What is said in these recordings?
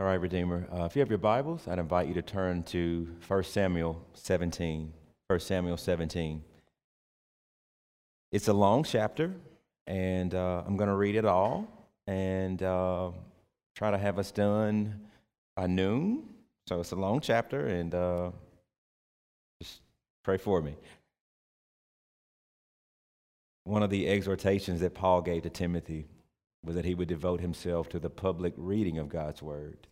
All right, Redeemer. Uh, if you have your Bibles, I'd invite you to turn to 1 Samuel 17. 1 Samuel 17. It's a long chapter, and uh, I'm going to read it all and uh, try to have us done by noon. So it's a long chapter, and uh, just pray for me. One of the exhortations that Paul gave to Timothy was that he would devote himself to the public reading of God's word.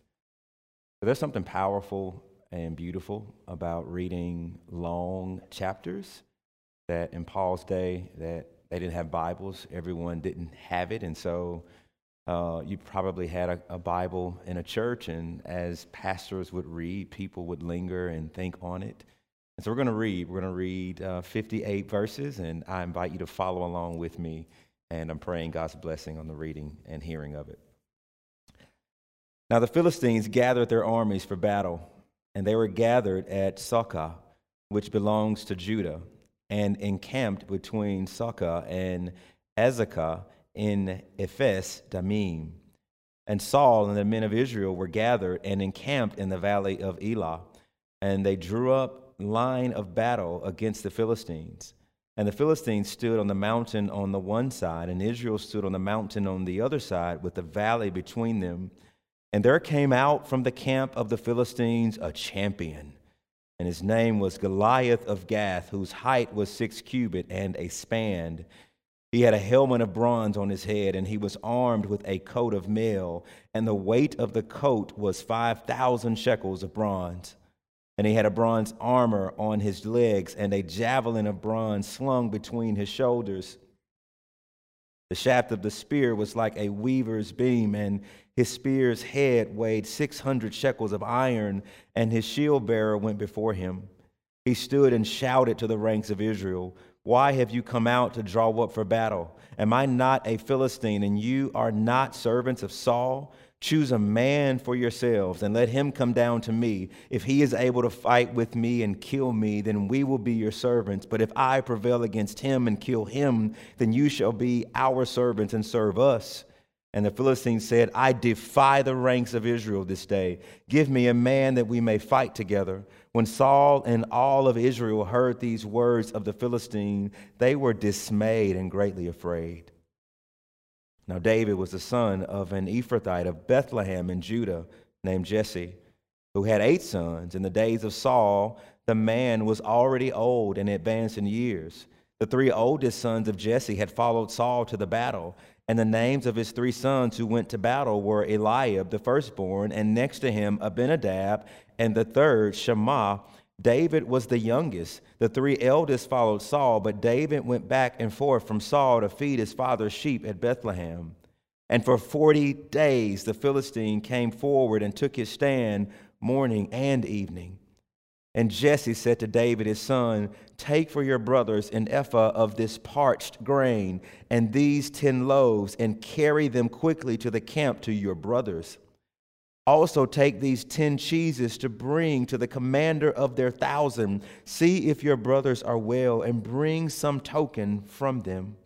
There's something powerful and beautiful about reading long chapters that in Paul's day that they didn't have Bibles, everyone didn't have it, and so uh, you probably had a, a, Bible in a church, and as pastors would read, people would linger and think on it. And so we're going to read. We're going to read uh, 58 verses, and I invite you to follow along with me and I'm praying God's blessing on the reading and hearing of it. Now the Philistines gathered their armies for battle, and they were gathered at Socoh, which belongs to Judah, and encamped between Socoh and Azekah in Ephes Dammim. And Saul and the men of Israel were gathered and encamped in the valley of Elah, and they drew up line of battle against the Philistines. And the Philistines stood on the mountain on the one side, and Israel stood on the mountain on the other side, with the valley between them. And there came out from the camp of the Philistines a champion, and his name was Goliath of Gath, whose height was six cubit and a span. He had a helmet of bronze on his head, and he was armed with a coat of mail, and the weight of the coat was 5,000 shekels of bronze. And he had a bronze armor on his legs and a javelin of bronze slung between his shoulders. The shaft of the spear was like a weaver's beam, and his spear's head weighed 600 shekels of iron, and his shield bearer went before him. He stood and shouted to the ranks of Israel, Why have you come out to draw up for battle? Am I not a Philistine, and you are not servants of Saul? Choose a man for yourselves and let him come down to me. If he is able to fight with me and kill me, then we will be your servants. But if I prevail against him and kill him, then you shall be our servants and serve us. And the Philistines said, I defy the ranks of Israel this day. Give me a man that we may fight together. When Saul and all of Israel heard these words of the Philistine, they were dismayed and greatly afraid. Now, David was the son of an Ephrathite of Bethlehem in Judah named Jesse, who had eight sons. In the days of Saul, the man was already old and advanced in years. The three oldest sons of Jesse had followed Saul to the battle, and the names of his three sons who went to battle were Eliab, the firstborn, and next to him Abinadab, and the third, Shammah David was the youngest. The three eldest followed Saul, but David went back and forth from Saul to feed his father's sheep at Bethlehem. And for 40 days the Philistine came forward and took his stand morning and evening. And Jesse said to David his son, Take for your brothers an ephah of this parched grain and these ten loaves, and carry them quickly to the camp to your brothers. Also, take these ten cheeses to bring to the commander of their thousand. See if your brothers are well, and bring some token from them.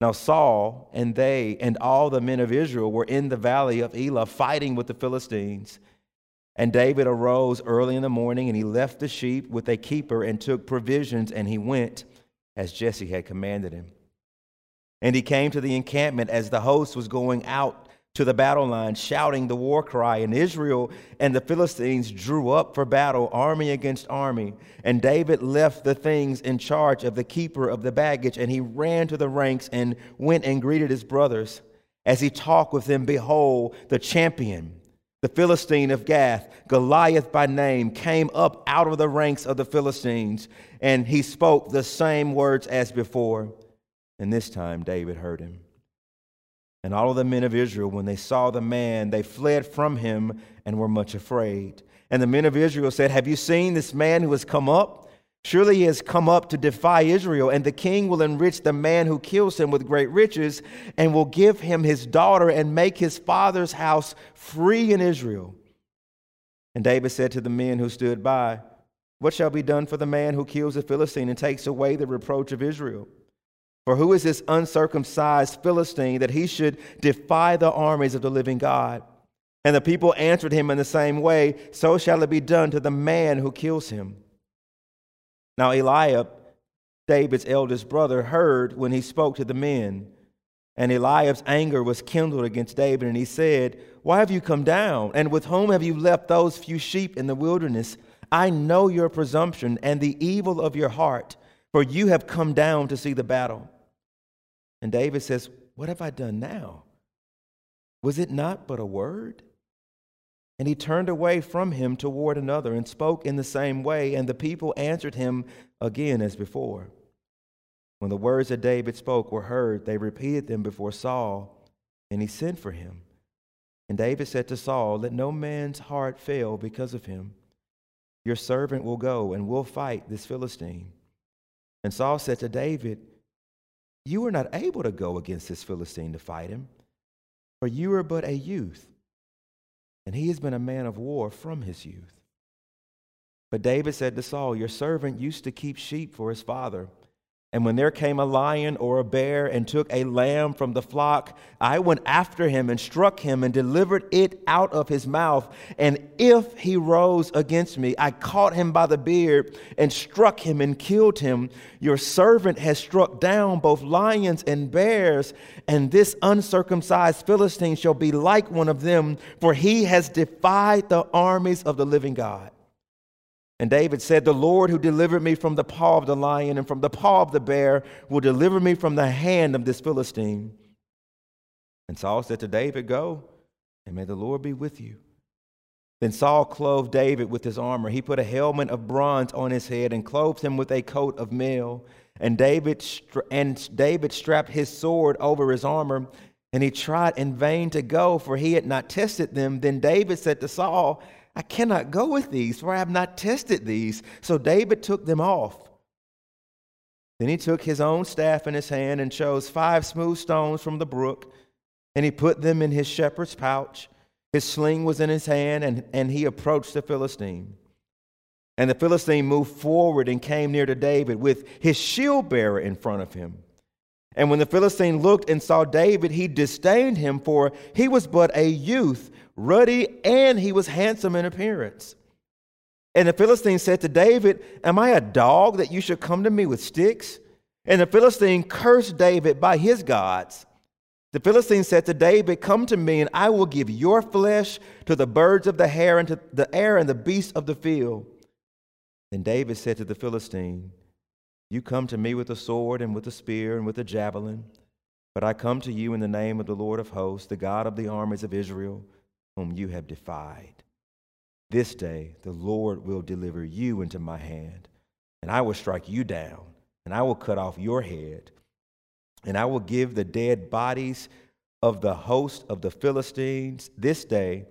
Now, Saul and they and all the men of Israel were in the valley of Elah fighting with the Philistines. And David arose early in the morning, and he left the sheep with a keeper and took provisions, and he went as Jesse had commanded him. And he came to the encampment as the host was going out to the battle line, shouting the war cry. And Israel and the Philistines drew up for battle, army against army. And David left the things in charge of the keeper of the baggage, and he ran to the ranks and went and greeted his brothers. As he talked with them, behold, the champion, the Philistine of Gath, Goliath by name, came up out of the ranks of the Philistines, and he spoke the same words as before. And this time David heard him. And all of the men of Israel, when they saw the man, they fled from him and were much afraid. And the men of Israel said, Have you seen this man who has come up? Surely he has come up to defy Israel, and the king will enrich the man who kills him with great riches, and will give him his daughter and make his father's house free in Israel. And David said to the men who stood by, What shall be done for the man who kills a Philistine and takes away the reproach of Israel? For who is this uncircumcised Philistine that he should defy the armies of the living God? And the people answered him in the same way So shall it be done to the man who kills him. Now Eliab, David's eldest brother, heard when he spoke to the men. And Eliab's anger was kindled against David, and he said, Why have you come down? And with whom have you left those few sheep in the wilderness? I know your presumption and the evil of your heart, for you have come down to see the battle. And David says, What have I done now? Was it not but a word? And he turned away from him toward another and spoke in the same way, and the people answered him again as before. When the words that David spoke were heard, they repeated them before Saul, and he sent for him. And David said to Saul, Let no man's heart fail because of him. Your servant will go and will fight this Philistine. And Saul said to David, You are not able to go against this Philistine to fight him, for you are but a youth, and he has been a man of war from his youth. But David said to Saul, Your servant used to keep sheep for his father. And when there came a lion or a bear and took a lamb from the flock, I went after him and struck him and delivered it out of his mouth. And if he rose against me, I caught him by the beard and struck him and killed him. Your servant has struck down both lions and bears, and this uncircumcised Philistine shall be like one of them, for he has defied the armies of the living God. And David said, The Lord who delivered me from the paw of the lion and from the paw of the bear will deliver me from the hand of this Philistine. And Saul said to David, Go, and may the Lord be with you. Then Saul clothed David with his armor. He put a helmet of bronze on his head and clothed him with a coat of mail. And David, and David strapped his sword over his armor, and he tried in vain to go, for he had not tested them. Then David said to Saul, I cannot go with these, for I have not tested these. So David took them off. Then he took his own staff in his hand and chose five smooth stones from the brook, and he put them in his shepherd's pouch. His sling was in his hand, and, and he approached the Philistine. And the Philistine moved forward and came near to David with his shield bearer in front of him. And when the Philistine looked and saw David, he disdained him, for he was but a youth ruddy, and he was handsome in appearance. And the Philistine said to David, Am I a dog that you should come to me with sticks? And the Philistine cursed David by his gods. The Philistine said to David, Come to me, and I will give your flesh to the birds of the air and to the air and the beasts of the field. Then David said to the Philistine, You come to me with a sword and with a spear and with a javelin, but I come to you in the name of the Lord of hosts, the God of the armies of Israel whom you have defied. This day the Lord will deliver you into my hand, and I will strike you down, and I will cut off your head, and I will give the dead bodies of the host of the Philistines this day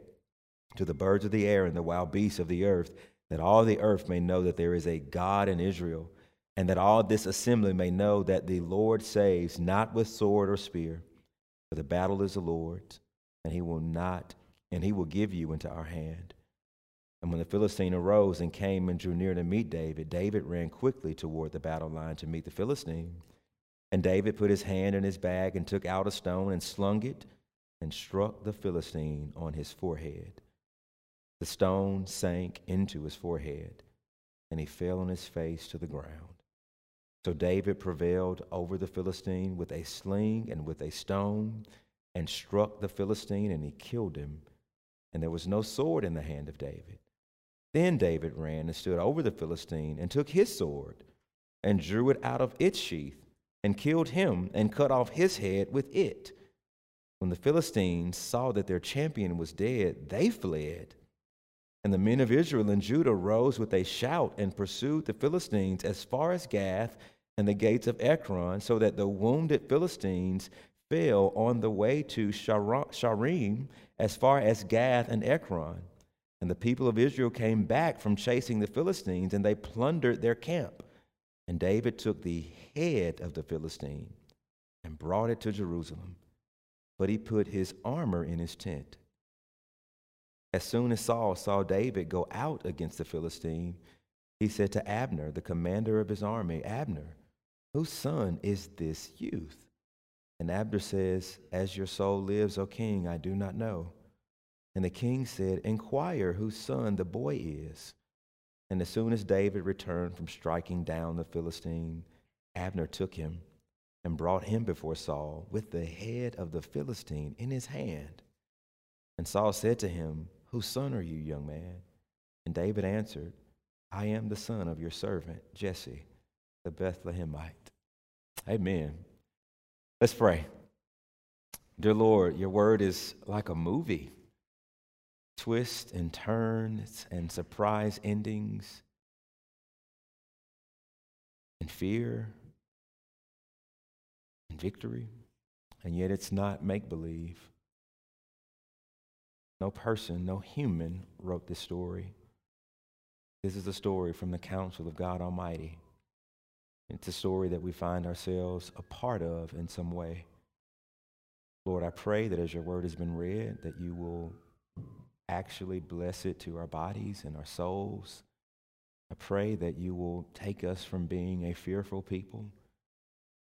to the birds of the air and the wild beasts of the earth, that all the earth may know that there is a God in Israel, and that all this assembly may know that the Lord saves not with sword or spear, for the battle is the Lord's, and he will not and he will give you into our hand. And when the Philistine arose and came and drew near to meet David, David ran quickly toward the battle line to meet the Philistine. And David put his hand in his bag and took out a stone and slung it and struck the Philistine on his forehead. The stone sank into his forehead, and he fell on his face to the ground. So David prevailed over the Philistine with a sling and with a stone, and struck the Philistine, and he killed him and there was no sword in the hand of David. Then David ran and stood over the Philistine and took his sword and drew it out of its sheath and killed him and cut off his head with it. When the Philistines saw that their champion was dead, they fled. And the men of Israel and Judah rose with a shout and pursued the Philistines as far as Gath and the gates of Ekron, so that the wounded Philistines fell on the way to Shaaraim as far as Gath and Ekron. And the people of Israel came back from chasing the Philistines, and they plundered their camp. And David took the head of the Philistine and brought it to Jerusalem, but he put his armor in his tent. As soon as Saul saw David go out against the Philistine, he said to Abner, the commander of his army, Abner, whose son is this youth? And Abner says, As your soul lives, O king, I do not know. And the king said, Inquire whose son the boy is. And as soon as David returned from striking down the Philistine, Abner took him and brought him before Saul with the head of the Philistine in his hand. And Saul said to him, Whose son are you, young man? And David answered, I am the son of your servant, Jesse, the Bethlehemite. Amen. Let's pray. Dear Lord, your word is like a movie twists and turns and surprise endings and fear and victory. And yet it's not make believe. No person, no human wrote this story. This is a story from the counsel of God Almighty. It's a story that we find ourselves a part of in some way. Lord, I pray that as your word has been read, that you will actually bless it to our bodies and our souls. I pray that you will take us from being a fearful people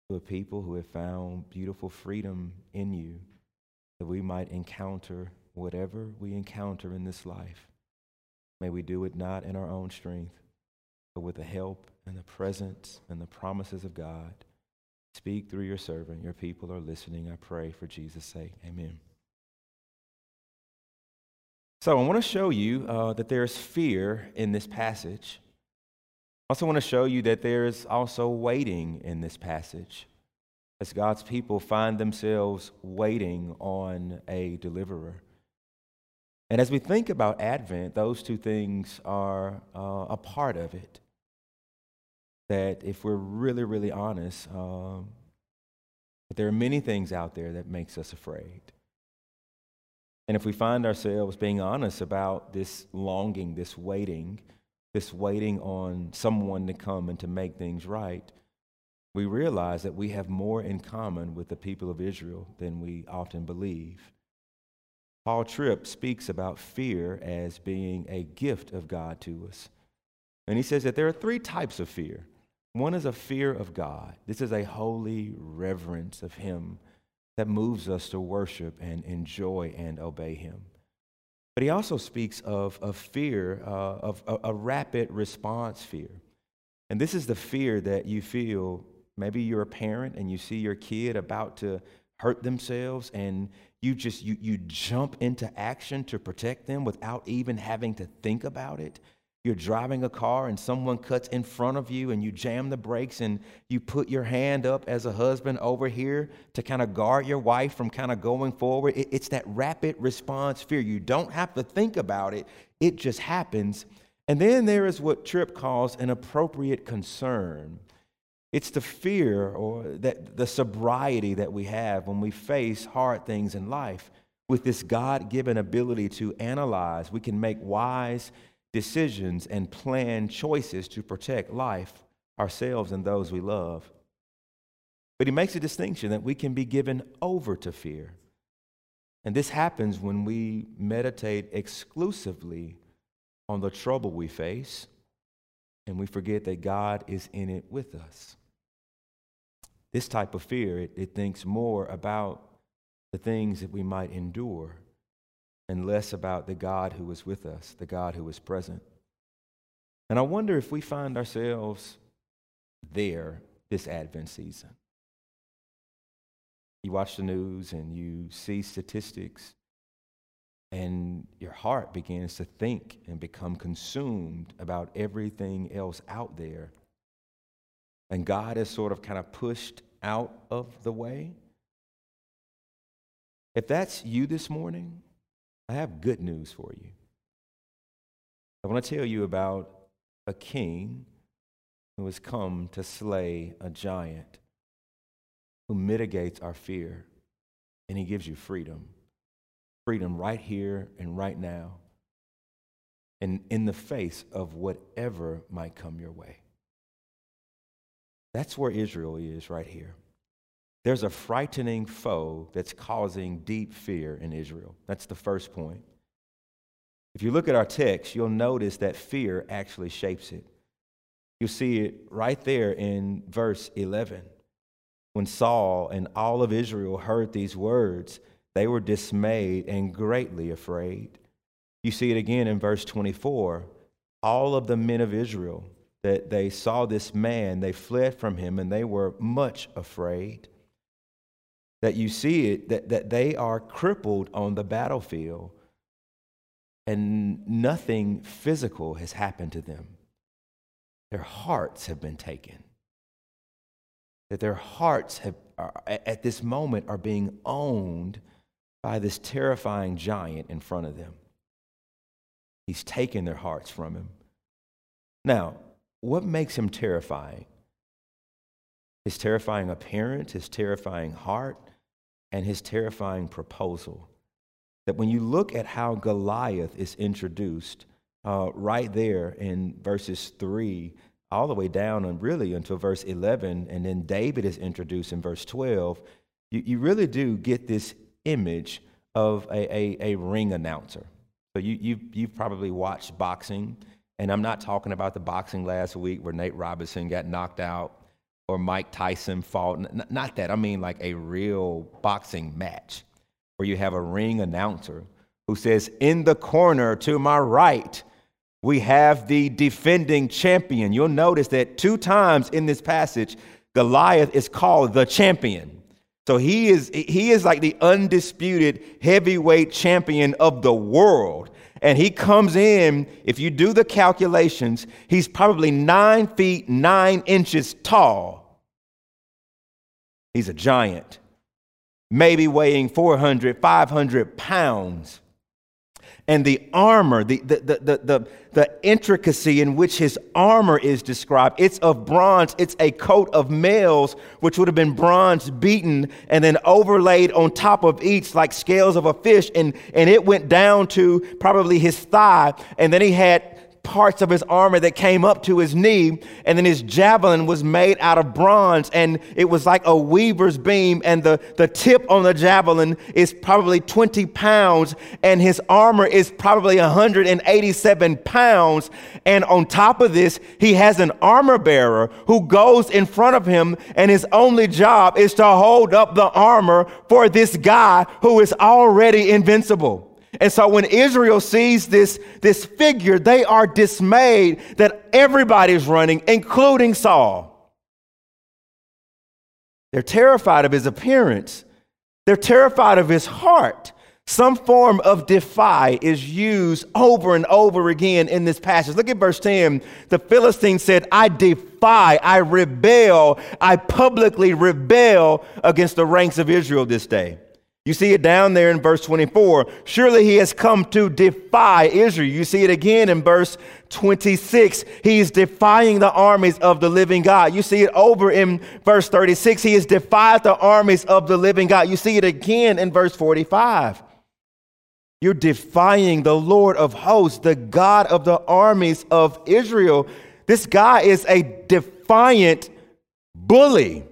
to a people who have found beautiful freedom in you, that we might encounter whatever we encounter in this life. May we do it not in our own strength, but with the help and the presence and the promises of God. Speak through your servant. Your people are listening. I pray for Jesus' sake. Amen. So I want to show you uh, that there's fear in this passage. I also want to show you that there's also waiting in this passage as God's people find themselves waiting on a deliverer. And as we think about Advent, those two things are uh, a part of it. That if we're really, really honest, um, there are many things out there that makes us afraid. And if we find ourselves being honest about this longing, this waiting, this waiting on someone to come and to make things right, we realize that we have more in common with the people of Israel than we often believe. Paul Tripp speaks about fear as being a gift of God to us. And he says that there are three types of fear. One is a fear of God. This is a holy reverence of Him that moves us to worship and enjoy and obey him. But he also speaks of, of fear, uh, of a, a rapid response fear. And this is the fear that you feel. Maybe you're a parent and you see your kid about to hurt themselves and you just you, you jump into action to protect them without even having to think about it you're driving a car and someone cuts in front of you and you jam the brakes and you put your hand up as a husband over here to kind of guard your wife from kind of going forward. it's that rapid response fear. You don't have to think about it, it just happens. And then there is what Tripp calls an appropriate concern. It's the fear or that the sobriety that we have when we face hard things in life. With this God given ability to analyze, we can make wise decisions and plan choices to protect life, ourselves, and those we love. But he makes a distinction that we can be given over to fear. And this happens when we meditate exclusively on the trouble we face and we forget that God is in it with us. This type of fear, it, it thinks more about the things that we might endure and less about the God who was with us, the God who was present. And I wonder if we find ourselves there this Advent season. You watch the news and you see statistics, and your heart begins to think and become consumed about everything else out there. And God is sort of kind of pushed out of the way. If that's you this morning, I have good news for you. I want to tell you about a king who has come to slay a giant, who mitigates our fear, and he gives you freedom. Freedom right here and right now, and in the face of whatever might come your way. That's where Israel is right here. There's a frightening foe that's causing deep fear in Israel. That's the first point. If you look at our text, you'll notice that fear actually shapes it. You'll see it right there in verse 11. When Saul and all of Israel heard these words, they were dismayed and greatly afraid. You see it again in verse 24. All of the men of Israel that they saw this man, they fled from him and they were much afraid. That you see it, that, that they are crippled on the battlefield and nothing physical has happened to them. Their hearts have been taken. That their hearts have, are, at this moment are being owned by this terrifying giant in front of them. He's taken their hearts from him. Now, what makes him terrifying? His terrifying appearance, his terrifying heart, and his terrifying proposal. That when you look at how Goliath is introduced, uh, right there in verses 3 all the way down and really until verse 11, and then David is introduced in verse 12, you, you really do get this image of a, a, a ring announcer. So you, you, you've probably watched boxing, and I'm not talking about the boxing last week where Nate Robinson got knocked out or Mike Tyson fought. N- not that, I mean like a real boxing match where you have a ring announcer who says, In the corner to my right, we have the defending champion. You'll notice that two times in this passage, Goliath is called the champion. So he is, he is like the undisputed heavyweight champion of the world. And he comes in, if you do the calculations, he's probably nine feet, nine inches tall. He's a giant, maybe weighing 400, 500 pounds and the armor, the, the, the, the, the, intricacy in which his armor is described. It's of bronze, it's a coat of mails, which would have been bronze beaten and then overlaid on top of each like scales of a fish. And, and it went down to probably his thigh. And then he had parts of his armor that came up to his knee, and then his javelin was made out of bronze, and it was like a weaver's beam, and the, the tip on the javelin is probably 20 pounds, and his armor is probably 187 pounds. And on top of this, he has an armor bearer who goes in front of him, and his only job is to hold up the armor for this guy who is already invincible. And so when Israel sees this, this figure, they are dismayed that everybody's running, including Saul. They're terrified of his appearance, they're terrified of his heart. Some form of defy is used over and over again in this passage. Look at verse 10. The Philistine said, I defy, I rebel, I publicly rebel against the ranks of Israel this day. You see it down there in verse 24. Surely he has come to defy Israel. You see it again in verse 26. He's defying the armies of the living God. You see it over in verse 36. He has defied the armies of the living God. You see it again in verse 45. You're defying the Lord of hosts, the God of the armies of Israel. This guy is a defiant bully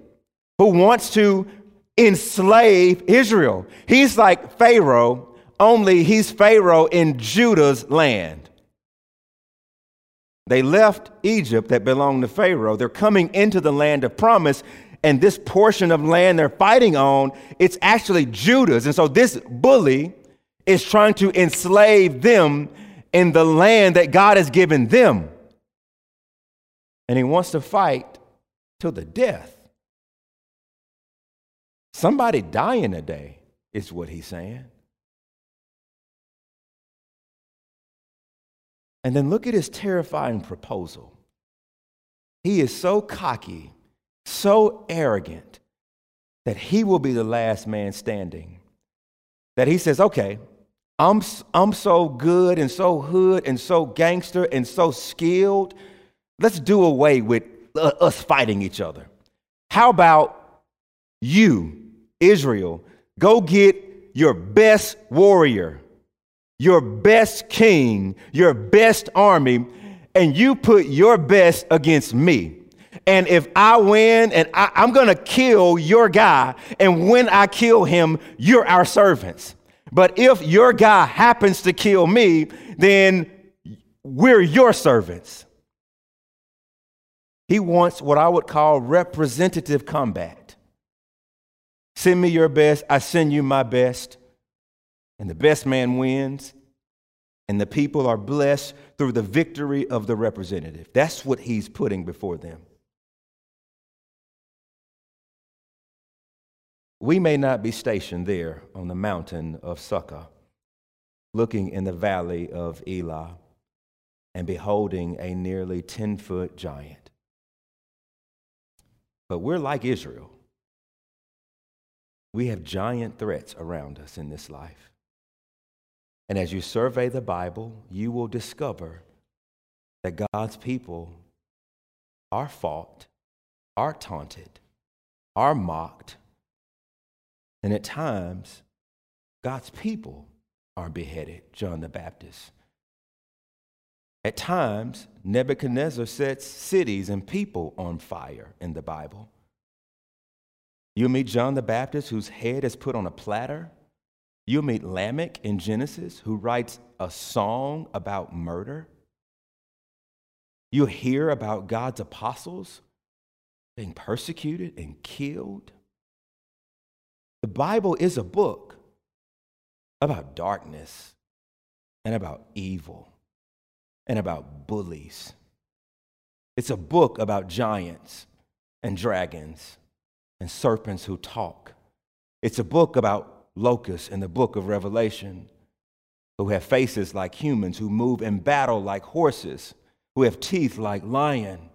who wants to enslave Israel. He's like Pharaoh, only he's Pharaoh in Judah's land. They left Egypt that belonged to Pharaoh. They're coming into the land of promise, and this portion of land they're fighting on, it's actually Judah's. And so this bully is trying to enslave them in the land that God has given them. And he wants to fight till the death. Somebody dying today is what he's saying. And then look at his terrifying proposal. He is so cocky, so arrogant, that he will be the last man standing. That he says, okay, I'm, I'm so good and so hood and so gangster and so skilled. Let's do away with uh, us fighting each other. How about you Israel, go get your best warrior, your best king, your best army, and you put your best against me. And if I win and I, am to kill your guy, and when I kill him, you're our servants. But if your guy happens to kill me, then we're your servants. He wants what I would call representative combat. Send me your best, I send you my best. and the best man wins, and the people are blessed through the victory of the representative. That's what he's putting before them. We may not be stationed there on the mountain of Socoh, looking in the valley of Elah and beholding a nearly 10 foot giant. But we're like Israel. We have giant threats around us in this life. And as you survey the Bible, you will discover that God's people are fought, are taunted, are mocked, and at times, God's people are beheaded, John the Baptist. At times, Nebuchadnezzar sets cities and people on fire in the Bible. You will meet John the Baptist, whose head is put on a platter. You'll meet Lamech in Genesis, who writes a song about murder. You'll hear about God's apostles being persecuted and killed. The Bible is a book about darkness and about evil and about bullies. It's a book about giants and dragons and serpents who talk. It's a book about locusts in the book of Revelation who have faces like humans, who move in battle like horses, who have teeth like lion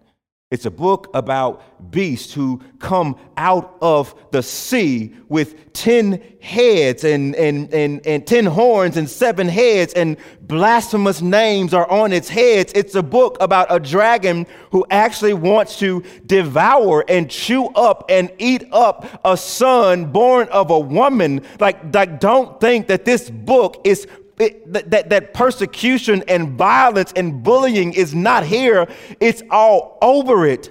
it's a book about beasts who come out of the sea with 10 heads and, and, and, and 10 horns and seven heads, and blasphemous names are on its heads. It's a book about a dragon who actually wants to devour and chew up and eat up a son born of a woman. Like, like don't think that this book is it, that, that persecution and violence and bullying is not here, it's all over it.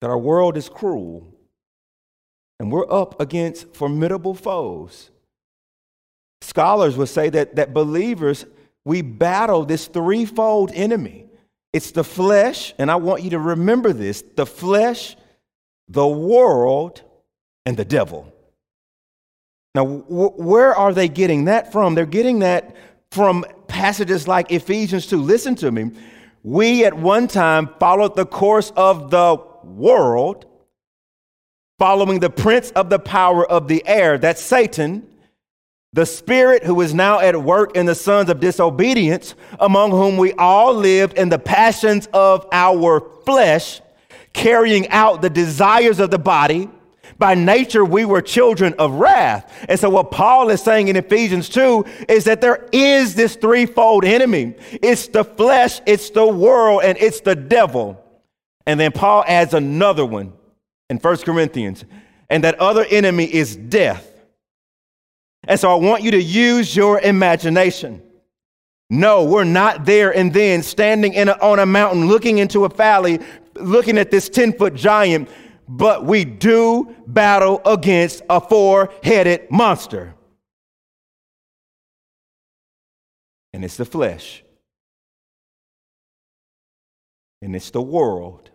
That our world is cruel and we're up against formidable foes. Scholars would say that, that believers, we battle this threefold enemy it's the flesh, and I want you to remember this the flesh, the world, and the devil. Now, where are they getting that from? They're getting that from passages like Ephesians 2. Listen to me. We at one time followed the course of the world, following the prince of the power of the air, that's Satan, the spirit who is now at work in the sons of disobedience, among whom we all lived in the passions of our flesh, carrying out the desires of the body by nature, we were children of wrath. And so, what Paul is saying in Ephesians 2 is that there is this threefold enemy it's the flesh, it's the world, and it's the devil. And then Paul adds another one in 1 Corinthians, and that other enemy is death. And so, I want you to use your imagination. No, we're not there and then standing in a, on a mountain looking into a valley, looking at this 10 foot giant but we do battle against a four headed monster. And it's the flesh, and it's the world,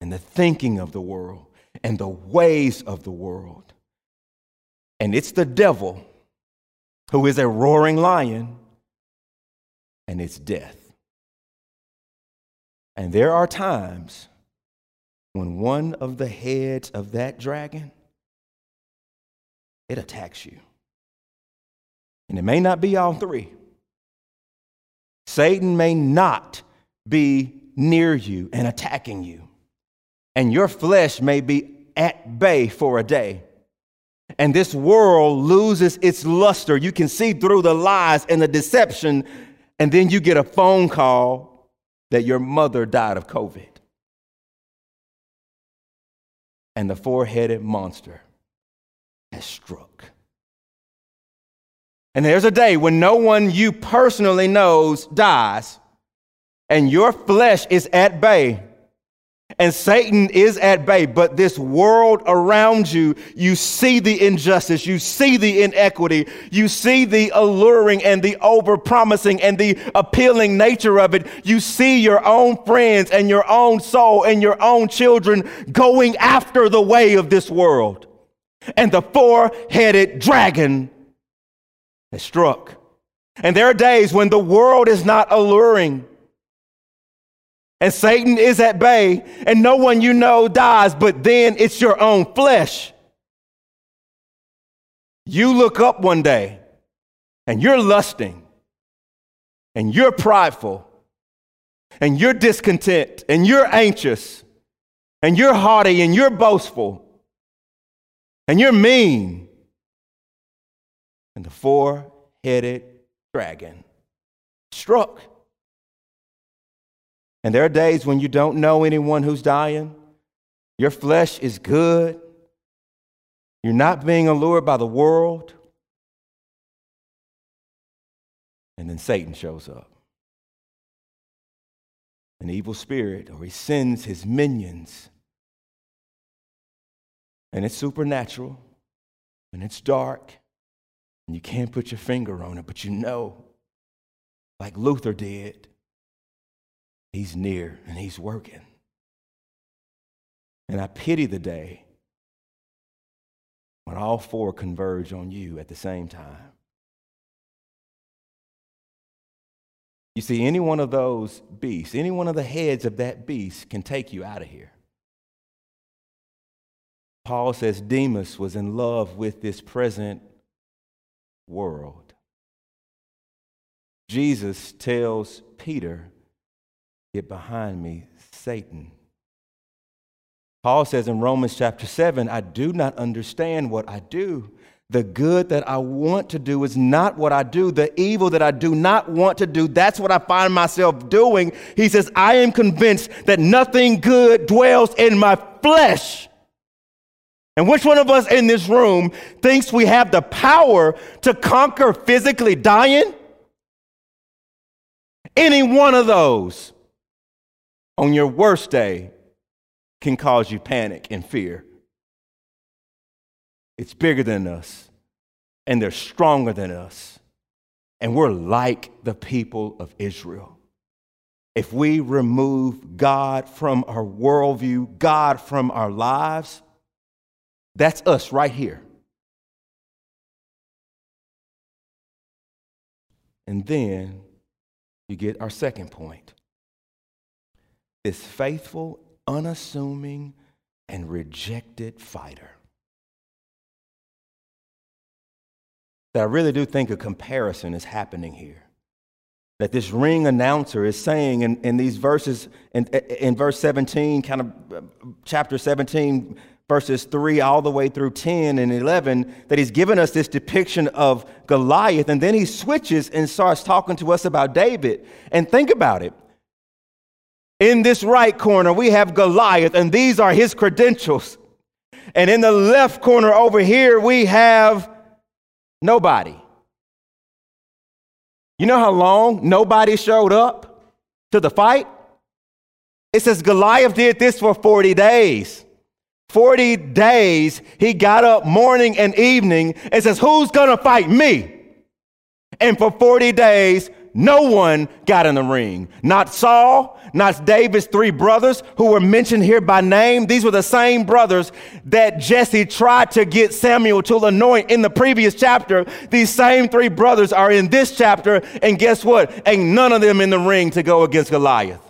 and the thinking of the world, and the ways of the world. And it's the devil who is a roaring lion, and it's death. And there are times when one of the heads of that dragon it attacks you. And it may not be all three. Satan may not be near you and attacking you. And your flesh may be at bay for a day. And this world loses its luster. You can see through the lies and the deception. And then you get a phone call that your mother died of covid and the four headed monster has struck. And there's a day when no one you personally knows dies, and your flesh is at bay, and Satan is at bay, but this world around you, you see the injustice, you see the inequity, you see the alluring and the overpromising and the appealing nature of it. You see your own friends and your own soul and your own children going after the way of this world. And the four headed dragon has struck. And there are days when the world is not alluring and Satan is at bay, and no one you know dies, but then it's your own flesh. You look up one day and you're lusting, and you're prideful, and you're discontent, and you're anxious, and you're haughty, and you're boastful, and you're mean. And the four headed dragon struck. And there are days when you don't know anyone who's dying. Your flesh is good. You're not being allured by the world. And then Satan shows up. An evil spirit, or he sends his minions. And it's supernatural, and it's dark, and you can't put your finger on it, but you know, like Luther did, He's near and He's working. And I pity the day when all four converge on you at the same time. You see, any one of those beasts, any one of the heads of that beast can take you out of here. Paul says Demas was in love with this present world. Jesus tells Peter Get behind me, Satan. Paul says in Romans chapter 7, I do not understand what I do. The good that I want to do is not what I do. The evil that I do not want to do, that's what I find myself doing. He says, I am convinced that nothing good dwells in my flesh. And which one of us in this room thinks we have the power to conquer physically dying? Any one of those on your worst day can cause you panic and fear. It's bigger than us, and they're stronger than us. And we're like the people of Israel. If we remove God from our worldview, God from our lives, that's us right here. And then you get our second point this faithful, unassuming, and rejected fighter. That I really do think a comparison is happening here. That this ring announcer is saying in, in these verses, in, in verse 17, kind of chapter 17, verses 3 all the way through 10 and 11, that he's given us this depiction of Goliath, and then he switches and starts talking to us about David. And think about it in this right corner, we have Goliath, and these are his credentials. And in the left corner over here, we have nobody. You know how long nobody showed up to the fight? It says Goliath did this for 40 days. 40 days, he got up morning and evening and says, Who's gonna fight me? And for 40 days, no one got in the ring. Not Saul, not David's three brothers who were mentioned here by name. These were the same brothers that Jesse tried to get Samuel to anoint in the previous chapter. These same three brothers are in this chapter, and guess what? Ain't none of them in the ring to go against Goliath.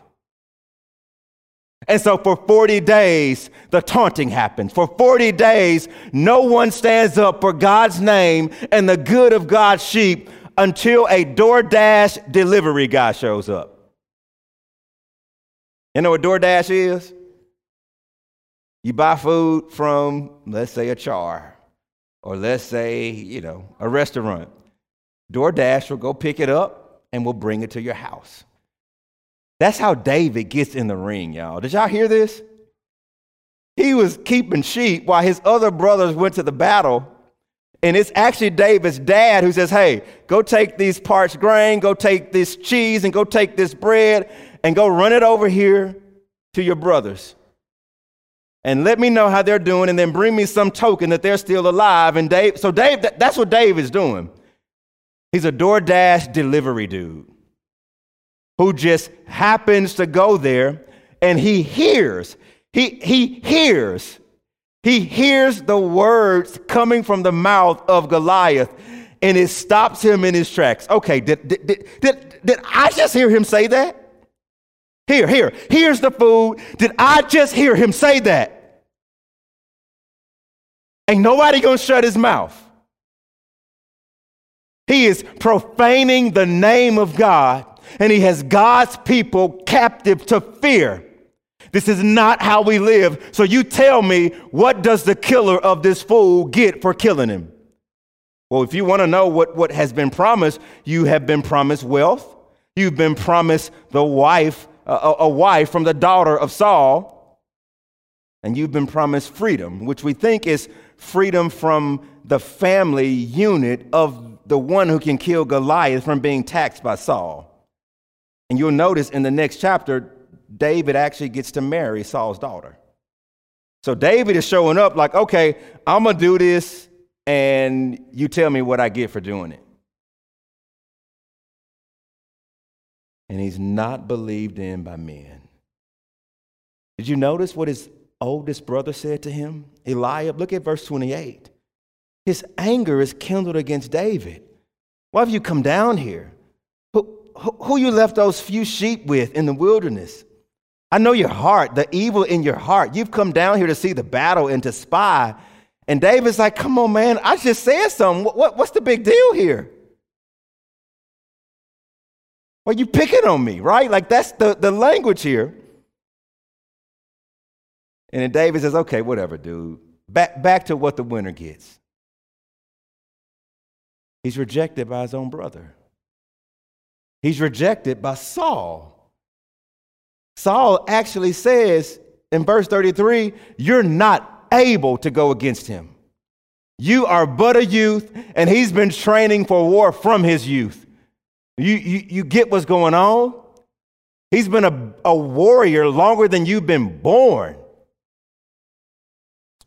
And so for 40 days, the taunting happens. For 40 days, no one stands up for God's name and the good of God's sheep until a DoorDash delivery guy shows up. You know what DoorDash is? You buy food from, let's say, a char, or let's say, you know, a restaurant. DoorDash will go pick it up and will bring it to your house. That's how David gets in the ring, y'all. Did y'all hear this? He was keeping sheep while his other brothers went to the battle and it's actually David's dad who says, Hey, go take these parched grain, go take this cheese, and go take this bread, and go run it over here to your brothers. and let me know how they're doing and then bring me some token that they're still alive. And Dave, so Dave, that's what Dave is doing. He's a DoorDash delivery dude who just happens to go there and he hears, he, he hears, he hears the words coming from the mouth of Goliath and it stops him in his tracks. Okay, did, did, did, did, I just hear him say that? Here, here, here's the food. Did I just hear him say that? Ain't nobody gonna shut his mouth. He is profaning the name of God, and he has God's people captive to fear. This is not how we live. So you tell me, what does the killer of this fool get for killing him? Well, if you want to know what, what has been promised, you have been promised wealth. You've been promised the wife, a, a wife from the daughter of Saul. And you've been promised freedom, which we think is freedom from the family unit of the one who can kill Goliath from being taxed by Saul. And you'll notice in the next chapter, David actually gets to marry Saul's daughter. So David is showing up like, okay, I'm going to do this and you tell me what I get for doing it. And he's not believed in by men. Did you notice what his oldest brother said to him? Eliab, look at verse 28. His anger is kindled against David. Why have you come down here? Who, who, who you left those few sheep with in the wilderness? I know your heart, the evil in your heart. You've come down here to see the battle and to spy. And David's like, come on, man, I just said something. What, what, what's the big deal here? Are you picking on me, right? Like that's the, the language here. And then David says, okay, whatever, dude. Back, back to what the winner gets. He's rejected by his own brother. He's rejected by Saul. Saul actually says in verse 33 You're not able to go against him. You are but a youth, and he's been training for war from his youth. You, you, you get what's going on? He's been a, a warrior longer than you've been born.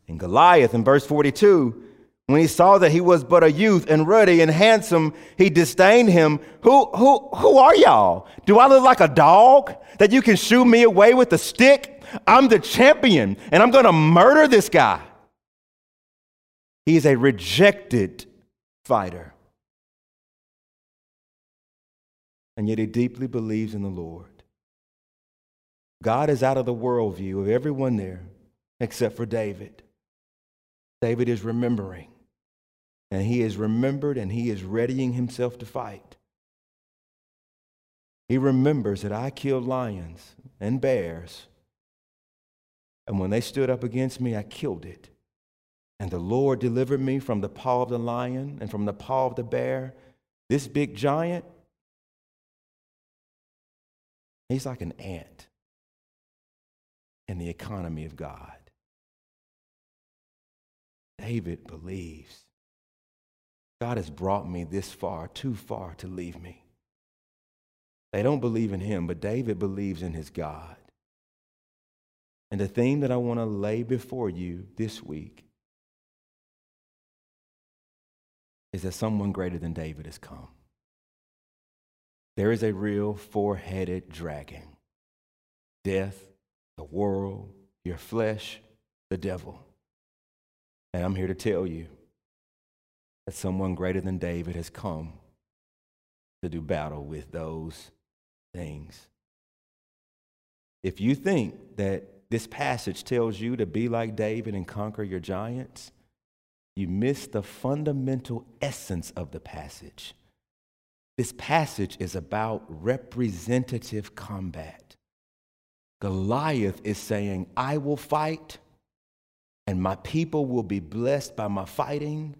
In Goliath, in verse 42, when he saw that he was but a youth and ruddy and handsome, he disdained him. Who, who, who are y'all? Do I look like a dog that you can shoo me away with a stick? I'm the champion and I'm going to murder this guy. He's a rejected fighter. And yet he deeply believes in the Lord. God is out of the worldview of everyone there except for David. David is remembering. And he is remembered and he is readying himself to fight. He remembers that I killed lions and bears and when they stood up against me, I killed it. And the Lord delivered me from the paw of the lion and from the paw of the bear. This big giant, he's like an ant in the economy of God. David believes God has brought me this far, too far to leave me. They don't believe in him, but David believes in his God. And the theme that I want to lay before you this week is that someone greater than David has come. There is a real four headed dragon death, the world, your flesh, the devil. And I'm here to tell you that someone greater than David has come to do battle with those things. If you think that this passage tells you to be like David and conquer your giants, you miss the fundamental essence of the passage. This passage is about representative combat. Goliath is saying, I will fight, and my people will be blessed by my fighting,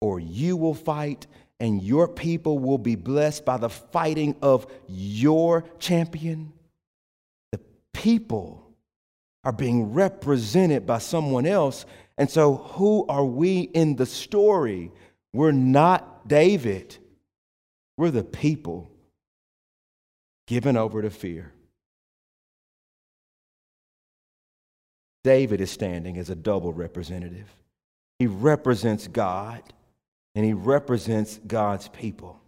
or you will fight, and your people will be blessed by the fighting of your champion. The people are being represented by someone else. And so, who are we in the story? We're not David, we're the people given over to fear. David is standing as a double representative. He represents God and he represents God's people.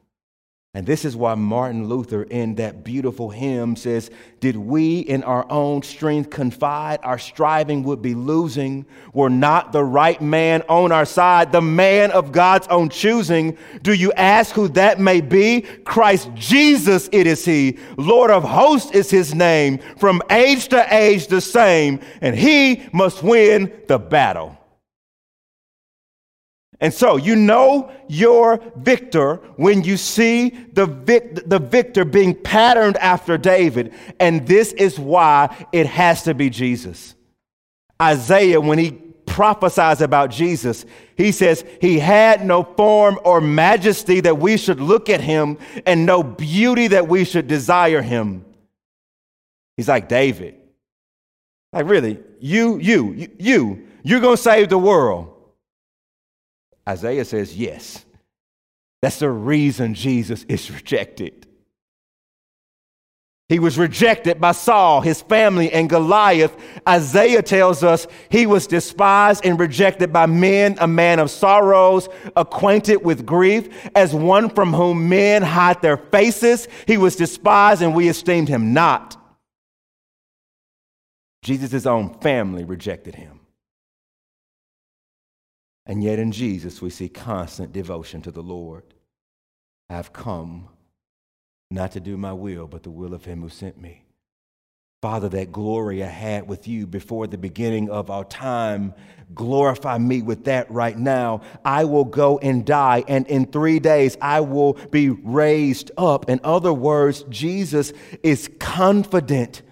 And this is why Martin Luther, in that beautiful hymn, says, Did we in our own strength confide, our striving would be losing. Were not the right man on our side, the man of God's own choosing. Do you ask who that may be? Christ Jesus, it is he. Lord of hosts is his name. From age to age, the same. And he must win the battle. And so you know you're victor when you see the, vic- the victor being patterned after David. And this is why it has to be Jesus. Isaiah, when he prophesies about Jesus, he says, He had no form or majesty that we should look at him, and no beauty that we should desire him. He's like David. Like, really, you, you, you, you're going to save the world. Isaiah says, yes. That's the reason Jesus is rejected. He was rejected by Saul, his family, and Goliath. Isaiah tells us he was despised and rejected by men, a man of sorrows, acquainted with grief, as one from whom men hide their faces. He was despised and we esteemed him not. Jesus' own family rejected him. And yet in Jesus, we see constant devotion to the Lord. I have come not to do my will, but the will of Him who sent me. Father, that glory I had with you before the beginning of our time, glorify me with that right now. I will go and die, and in three days I will be raised up. In other words, Jesus is confident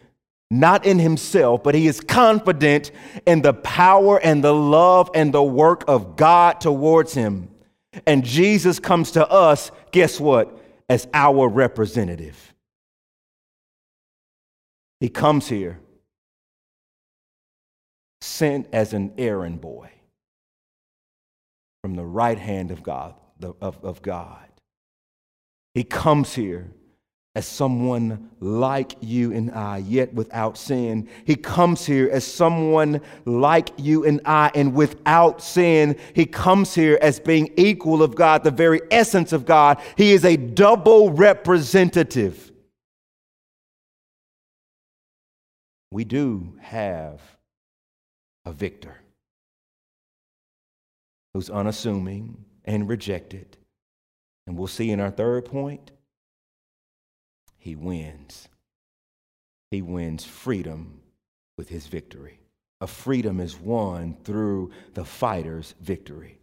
not in himself, but he is confident in the power and the love and the work of God towards him. And Jesus comes to us, guess what? As our representative. He comes here sent as an errand boy from the right hand of God, of, of God. He comes here as someone like you and I, yet without sin. He comes here as someone like you and I, and without sin. He comes here as being equal of God, the very essence of God. He is a double representative. We do have a victor who's unassuming and rejected. And we'll see in our third point he wins. He wins freedom with his victory. A freedom is won through the fighter's victory.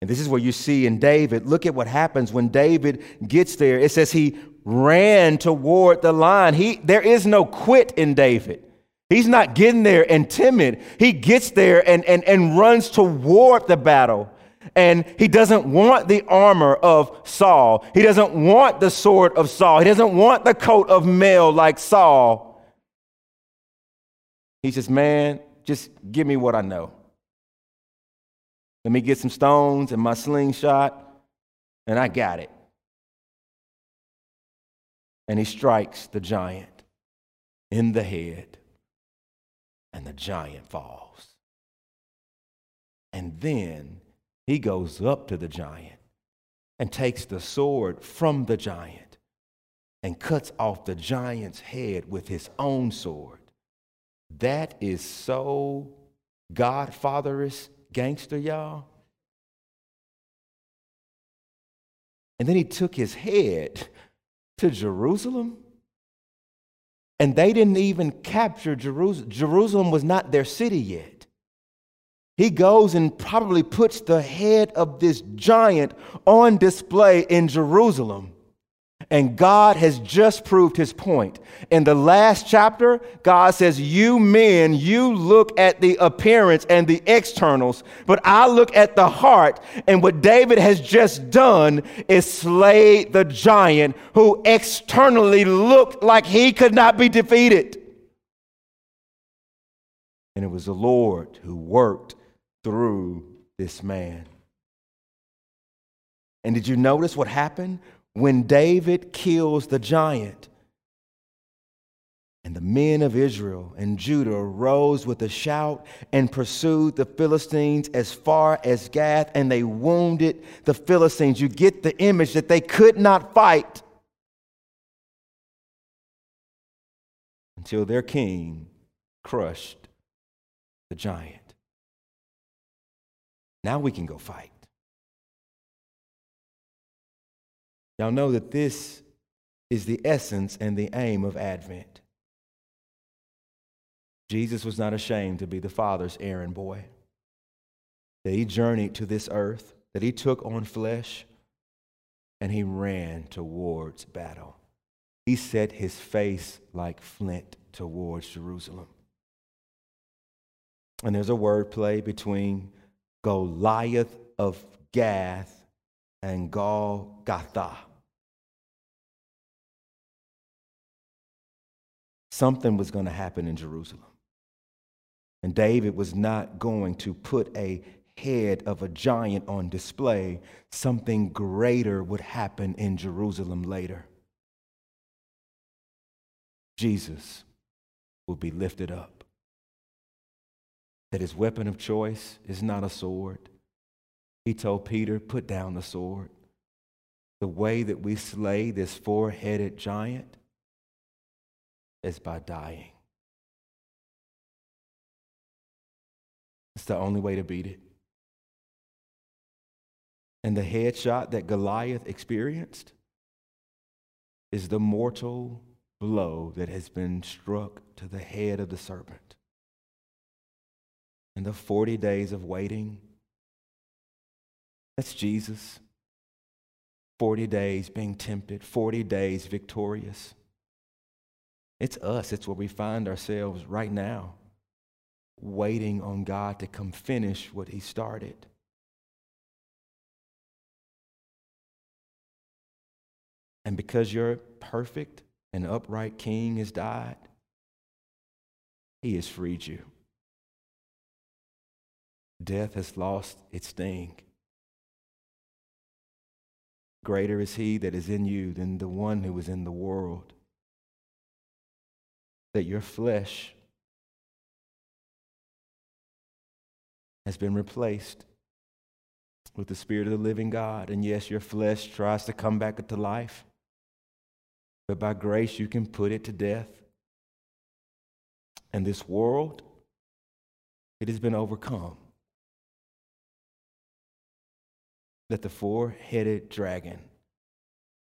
And this is what you see in David. Look at what happens when David gets there. It says he ran toward the line. He, there is no quit in David. He's not getting there and timid. He gets there and, and, and runs toward the battle. And he doesn't want the armor of Saul. He doesn't want the sword of Saul. He doesn't want the coat of mail like Saul. He says, Man, just give me what I know. Let me get some stones and my slingshot, and I got it. And he strikes the giant in the head, and the giant falls. And then he goes up to the giant and takes the sword from the giant and cuts off the giant's head with his own sword. That is so Godfatherish gangster, y'all. And then he took his head to Jerusalem. And they didn't even capture Jerusalem. Jerusalem was not their city yet he goes and probably puts the head of this giant on display in Jerusalem. And God has just proved his point. In the last chapter, God says, You men, you look at the appearance and the externals, but I look at the heart. And what David has just done is slay the giant who externally looked like he could not be defeated. And it was the Lord who worked through this man. And did you notice what happened when David kills the giant? And the men of Israel and Judah rose with a shout and pursued the Philistines as far as Gath, and they wounded the Philistines. You get the image that they could not fight until their king crushed the giant. Now we can go fight. Y'all know that this is the essence and the aim of Advent. Jesus was not ashamed to be the Father's errand boy, that he journeyed to this earth, that he took on flesh, and he ran towards battle. He set his face like flint towards Jerusalem. And there's a word play between Goliath of Gath and Golgotha. Something was going to happen in Jerusalem. And David was not going to put a head of a giant on display. Something greater would happen in Jerusalem later. Jesus will be lifted up. That his weapon of choice is not a sword. He told Peter, Put down the sword. The way that we slay this four headed giant is by dying. It's the only way to beat it. And the headshot that Goliath experienced is the mortal blow that has been struck to the head of the serpent. And the 40 days of waiting, that's Jesus. 40 days being tempted, 40 days victorious. It's us, it's where we find ourselves right now waiting on God to come finish what He started. And because your perfect and upright King has died, He has freed you. Death has lost its sting. Greater is He that is in you than the one who is in the world. That your flesh has been replaced with the Spirit of the living God. And yes, your flesh tries to come back into life, but by grace you can put it to death. And this world, it has been overcome. That the four headed dragon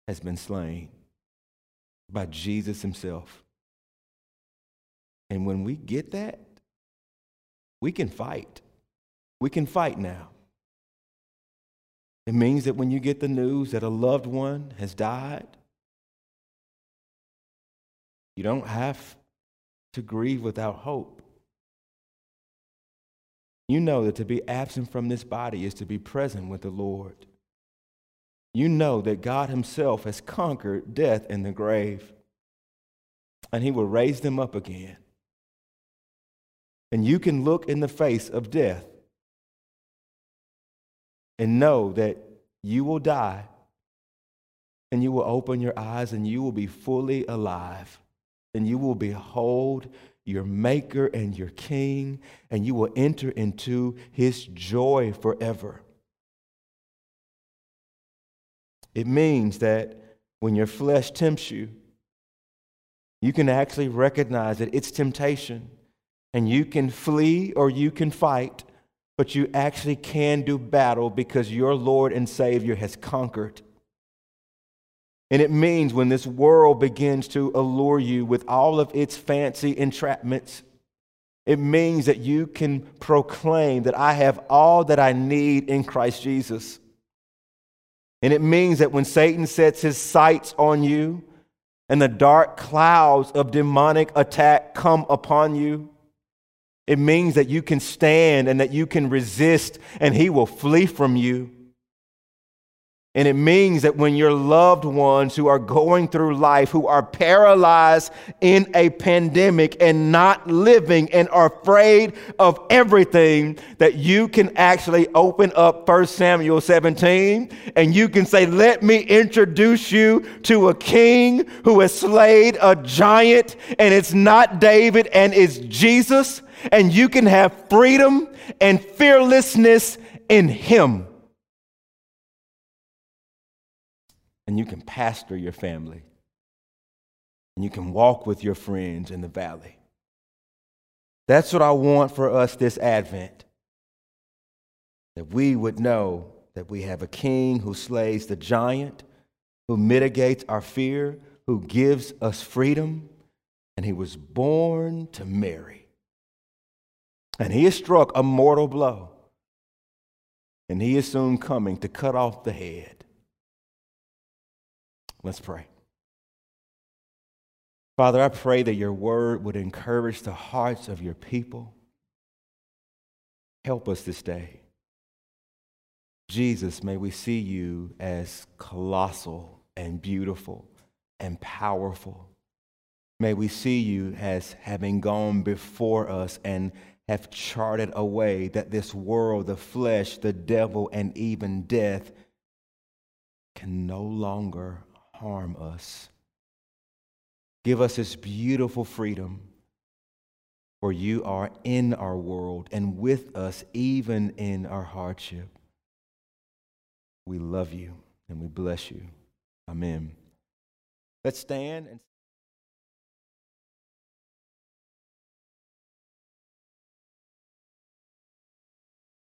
has been slain by Jesus himself. And when we get that, we can fight. We can fight now. It means that when you get the news that a loved one has died, you don't have to grieve without hope. You know that to be absent from this body is to be present with the Lord. You know that God Himself has conquered death and the grave, and He will raise them up again. And you can look in the face of death and know that you will die and you will open your eyes and you will be fully alive and you will behold your maker and your king and you will enter into his joy forever. It means that when your flesh tempts you, you can actually recognize that it's temptation and you can flee or you can fight but you actually can do battle because your Lord and Savior has conquered. And it means when this world begins to allure you with all of its fancy entrapments, it means that you can proclaim that I have all that I need in Christ Jesus. And it means that when Satan sets his sights on you and the dark clouds of demonic attack come upon you, it means that you can stand and that you can resist and he will flee from you. And it means that when your loved ones who are going through life, who are paralyzed in a pandemic and not living and are afraid of everything, that you can actually open up 1 Samuel 17 and you can say, Let me introduce you to a king who has slayed a giant, and it's not David and it's Jesus. And you can have freedom and fearlessness in him. And you can pastor your family, and you can walk with your friends in the valley. That's what I want for us this Advent. That we would know that we have a king who slays the giant, who mitigates our fear, who gives us freedom, and he was born to Mary. And he has struck a mortal blow, and he is soon coming to cut off the head Let's pray. Father, I pray that your word would encourage the hearts of your people. Help us this day. Jesus, may we see you as colossal and beautiful and powerful. May we see you as having gone before us and have charted a way that this world, the flesh, the devil, and even death can no longer harm us. Give us this beautiful freedom, for you are in our world and with us even in our hardship. We love you and we bless you. Amen. Let's stand and